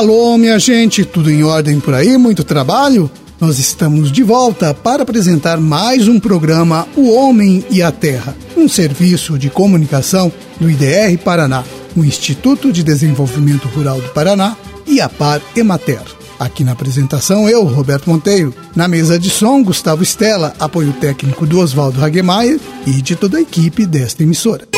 Alô, minha gente, tudo em ordem por aí? Muito trabalho? Nós estamos de volta para apresentar mais um programa O Homem e a Terra, um serviço de comunicação do IDR Paraná, o Instituto de Desenvolvimento Rural do Paraná e a Par Emater. Aqui na apresentação, eu, Roberto Monteiro. Na mesa de som, Gustavo Stella, apoio técnico do Oswaldo Hagemeyer e de toda a equipe desta emissora.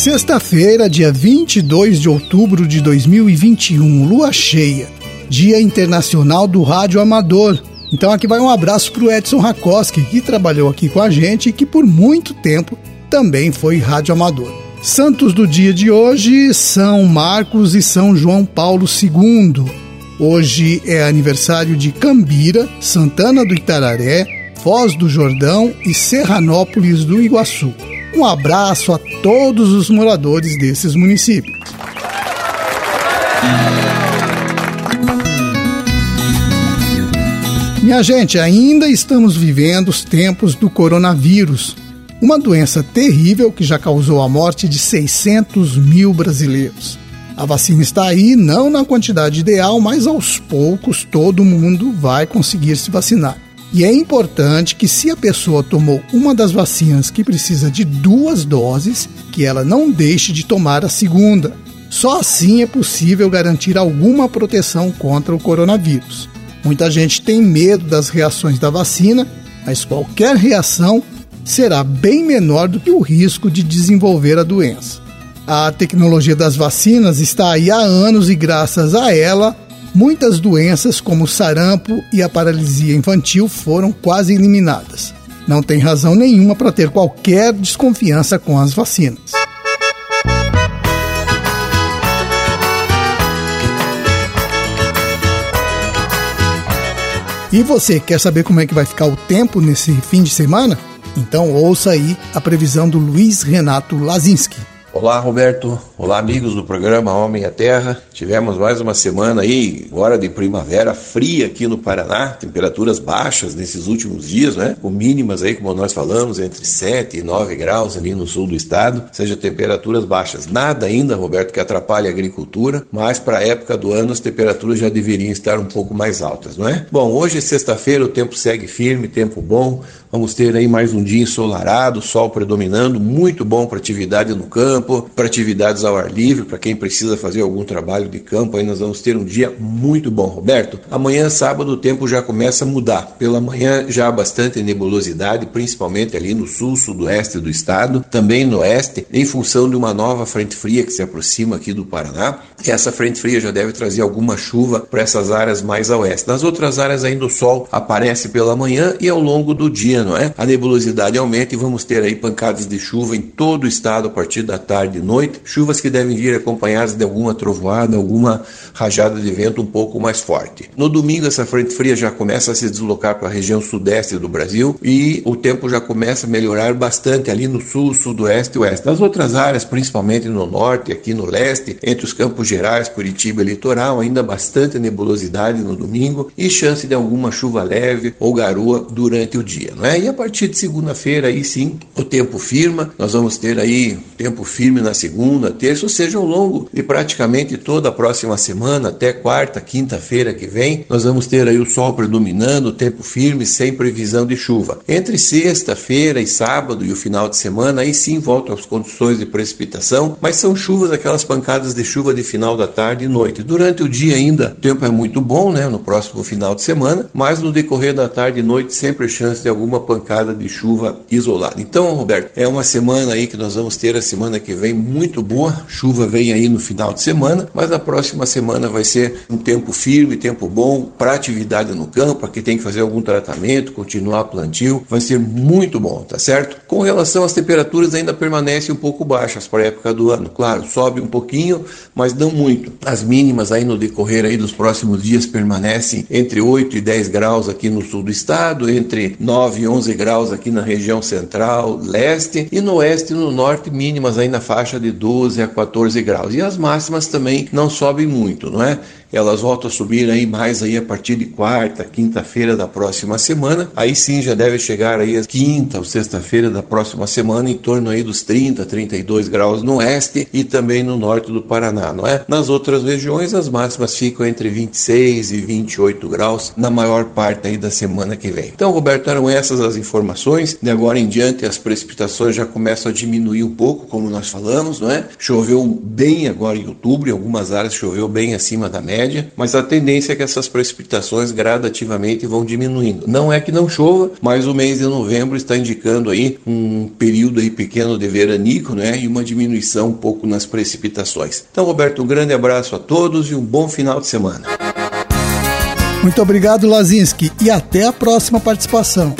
Sexta-feira, dia 22 de outubro de 2021, lua cheia, Dia Internacional do Rádio Amador. Então aqui vai um abraço para o Edson Rakoski, que trabalhou aqui com a gente e que por muito tempo também foi rádio amador. Santos do dia de hoje, São Marcos e São João Paulo II. Hoje é aniversário de Cambira, Santana do Itararé, Foz do Jordão e Serranópolis do Iguaçu. Um abraço a todos os moradores desses municípios. Minha gente, ainda estamos vivendo os tempos do coronavírus, uma doença terrível que já causou a morte de 600 mil brasileiros. A vacina está aí, não na quantidade ideal, mas aos poucos todo mundo vai conseguir se vacinar. E é importante que, se a pessoa tomou uma das vacinas que precisa de duas doses, que ela não deixe de tomar a segunda. Só assim é possível garantir alguma proteção contra o coronavírus. Muita gente tem medo das reações da vacina, mas qualquer reação será bem menor do que o risco de desenvolver a doença. A tecnologia das vacinas está aí há anos e, graças a ela, muitas doenças como o sarampo e a paralisia infantil foram quase eliminadas. Não tem razão nenhuma para ter qualquer desconfiança com as vacinas. E você quer saber como é que vai ficar o tempo nesse fim de semana? Então ouça aí a previsão do Luiz Renato Lazinski. Olá, Roberto. Olá, amigos do programa Homem à Terra. Tivemos mais uma semana aí, agora de primavera fria aqui no Paraná, temperaturas baixas nesses últimos dias, né? Com mínimas aí, como nós falamos, entre 7 e 9 graus ali no sul do estado, seja temperaturas baixas. Nada ainda, Roberto, que atrapalhe a agricultura, mas para a época do ano as temperaturas já deveriam estar um pouco mais altas, não é? Bom, hoje é sexta-feira, o tempo segue firme, tempo bom. Vamos ter aí mais um dia ensolarado, sol predominando, muito bom para atividade no campo, para atividades ao ar livre, para quem precisa fazer algum trabalho de campo. Aí nós vamos ter um dia muito bom, Roberto. Amanhã, sábado, o tempo já começa a mudar. Pela manhã já há bastante nebulosidade, principalmente ali no sul, sudoeste do estado, também no oeste, em função de uma nova frente fria que se aproxima aqui do Paraná. Essa frente fria já deve trazer alguma chuva para essas áreas mais a oeste. Nas outras áreas ainda o sol aparece pela manhã e ao longo do dia não é? A nebulosidade aumenta e vamos ter aí pancadas de chuva em todo o estado a partir da tarde e noite. Chuvas que devem vir acompanhadas de alguma trovoada, alguma rajada de vento um pouco mais forte. No domingo, essa frente fria já começa a se deslocar para a região sudeste do Brasil e o tempo já começa a melhorar bastante ali no sul, sudoeste e oeste. Nas outras áreas, principalmente no norte, aqui no leste, entre os Campos Gerais, Curitiba e Litoral, ainda bastante nebulosidade no domingo e chance de alguma chuva leve ou garoa durante o dia, não é? E a partir de segunda-feira, aí sim, o tempo firma, nós vamos ter aí tempo firme na segunda, terça, ou seja, ao longo de praticamente toda a próxima semana, até quarta, quinta-feira que vem, nós vamos ter aí o sol predominando, tempo firme, sem previsão de chuva. Entre sexta-feira e sábado e o final de semana, aí sim voltam as condições de precipitação, mas são chuvas, aquelas pancadas de chuva de final da tarde e noite. Durante o dia ainda, o tempo é muito bom, né, no próximo final de semana, mas no decorrer da tarde e noite, sempre chance de alguma pancada de chuva isolada. Então, Roberto, é uma semana aí que nós vamos ter a semana que vem muito boa. Chuva vem aí no final de semana, mas a próxima semana vai ser um tempo firme, tempo bom para atividade no campo, quem tem que fazer algum tratamento, continuar plantio, vai ser muito bom, tá certo? Com relação às temperaturas ainda permanecem um pouco baixas para a época do ano. Claro, sobe um pouquinho, mas não muito. As mínimas aí no decorrer aí dos próximos dias permanecem entre 8 e 10 graus aqui no sul do estado, entre 9 e 11 graus aqui na região central, leste, e no oeste e no norte, mínimas aí faixa de 12 a 14 graus. E as máximas também não sobem muito, não é? Elas voltam a subir aí mais aí a partir de quarta, quinta-feira da próxima semana. Aí sim já deve chegar aí a quinta ou sexta-feira da próxima semana em torno aí dos 30, 32 graus no oeste e também no norte do Paraná, não é? Nas outras regiões as máximas ficam entre 26 e 28 graus na maior parte aí da semana que vem. Então, Roberto, eram essas as informações. De agora em diante as precipitações já começam a diminuir um pouco, como nós falamos, não é? Choveu bem agora em outubro, em algumas áreas choveu bem acima da média, mas a tendência é que essas precipitações gradativamente vão diminuindo. Não é que não chova, mas o mês de novembro está indicando aí um período aí pequeno de veranico, né? E uma diminuição um pouco nas precipitações. Então, Roberto, um grande abraço a todos e um bom final de semana. Muito obrigado, Lazinski, e até a próxima participação.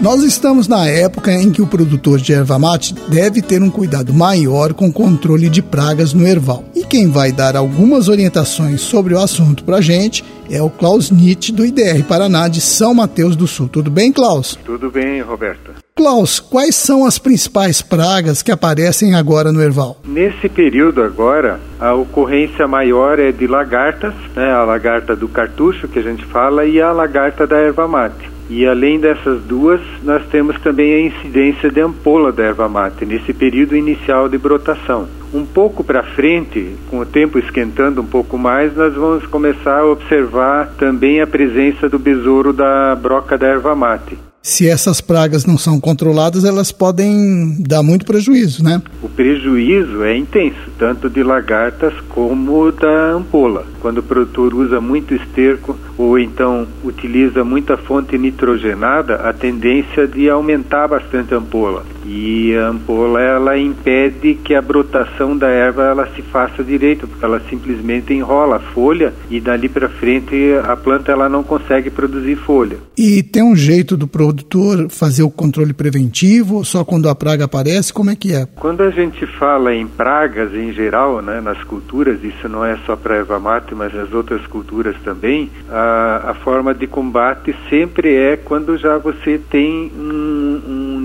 Nós estamos na época em que o produtor de erva mate deve ter um cuidado maior com o controle de pragas no erval. E quem vai dar algumas orientações sobre o assunto para a gente é o Klaus Nietzsche do IDR Paraná de São Mateus do Sul. Tudo bem, Klaus? Tudo bem, Roberto. Klaus, quais são as principais pragas que aparecem agora no erval? Nesse período agora, a ocorrência maior é de lagartas, né, a lagarta do cartucho que a gente fala e a lagarta da erva mate. E além dessas duas, nós temos também a incidência de ampola da erva mate nesse período inicial de brotação. Um pouco para frente, com o tempo esquentando um pouco mais, nós vamos começar a observar também a presença do besouro da broca da erva mate se essas pragas não são controladas, elas podem dar muito prejuízo, né? O prejuízo é intenso, tanto de lagartas como da ampola. Quando o produtor usa muito esterco ou então utiliza muita fonte nitrogenada, a tendência de aumentar bastante a ampola. E a ampola ela impede que a brotação da erva ela se faça direito, porque ela simplesmente enrola a folha e dali para frente a planta ela não consegue produzir folha. E tem um jeito do produtor fazer o controle preventivo? Só quando a praga aparece? Como é que é? Quando a gente fala em pragas em geral, né, nas culturas, isso não é só para erva mate, mas nas outras culturas também, a, a forma de combate sempre é quando já você tem um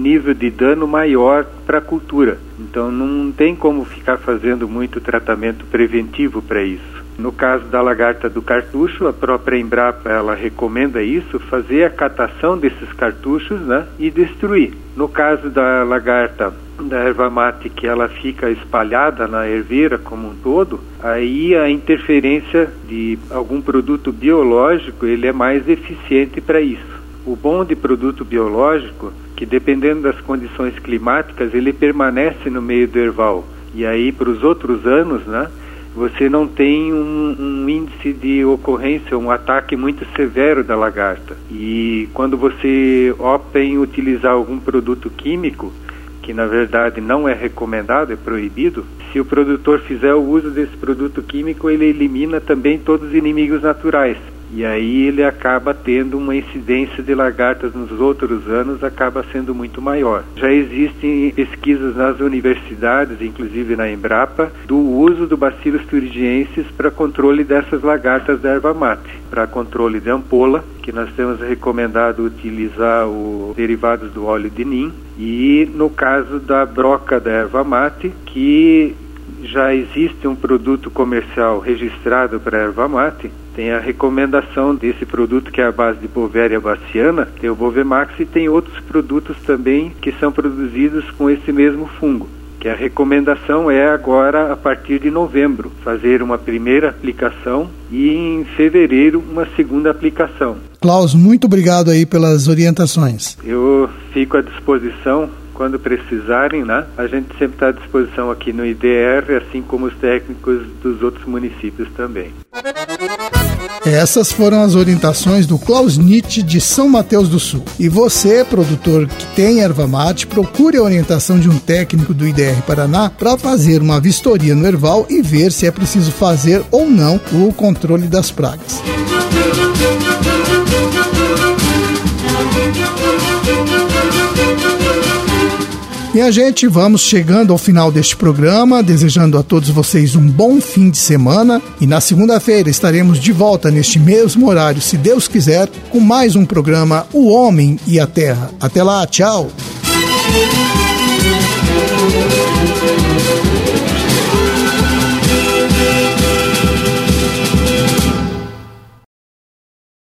nível de dano maior para a cultura. Então não tem como ficar fazendo muito tratamento preventivo para isso. No caso da lagarta do cartucho, a própria Embrapa ela recomenda isso, fazer a catação desses cartuchos né, e destruir. No caso da lagarta da erva mate que ela fica espalhada na herveira como um todo, aí a interferência de algum produto biológico ele é mais eficiente para isso. O bom de produto biológico, que dependendo das condições climáticas, ele permanece no meio do erval. E aí para os outros anos, né, você não tem um, um, índice de ocorrência, um ataque muito severo da lagarta. E quando você opta em utilizar algum produto químico, que na verdade não é recomendado, é proibido, se o produtor fizer o uso desse produto químico, ele elimina também todos os inimigos naturais. E aí ele acaba tendo uma incidência de lagartas nos outros anos acaba sendo muito maior. Já existem pesquisas nas universidades, inclusive na Embrapa, do uso do Bacillus thuringiensis para controle dessas lagartas da erva mate, para controle de ampola, que nós temos recomendado utilizar os derivados do óleo de nim, e no caso da broca da erva mate, que já existe um produto comercial registrado para erva mate, tem a recomendação desse produto que é a base de Bovéria baciana, tem o Bovemax e tem outros produtos também que são produzidos com esse mesmo fungo. Que a recomendação é agora, a partir de novembro, fazer uma primeira aplicação e em fevereiro uma segunda aplicação. Klaus, muito obrigado aí pelas orientações. Eu fico à disposição quando precisarem, né? A gente sempre está à disposição aqui no IDR, assim como os técnicos dos outros municípios também. Essas foram as orientações do Klaus Nietzsche de São Mateus do Sul. E você, produtor que tem erva mate, procure a orientação de um técnico do IDR Paraná para fazer uma vistoria no erval e ver se é preciso fazer ou não o controle das pragas. Minha gente, vamos chegando ao final deste programa, desejando a todos vocês um bom fim de semana e na segunda-feira estaremos de volta neste mesmo horário, se Deus quiser, com mais um programa O Homem e a Terra. Até lá, tchau!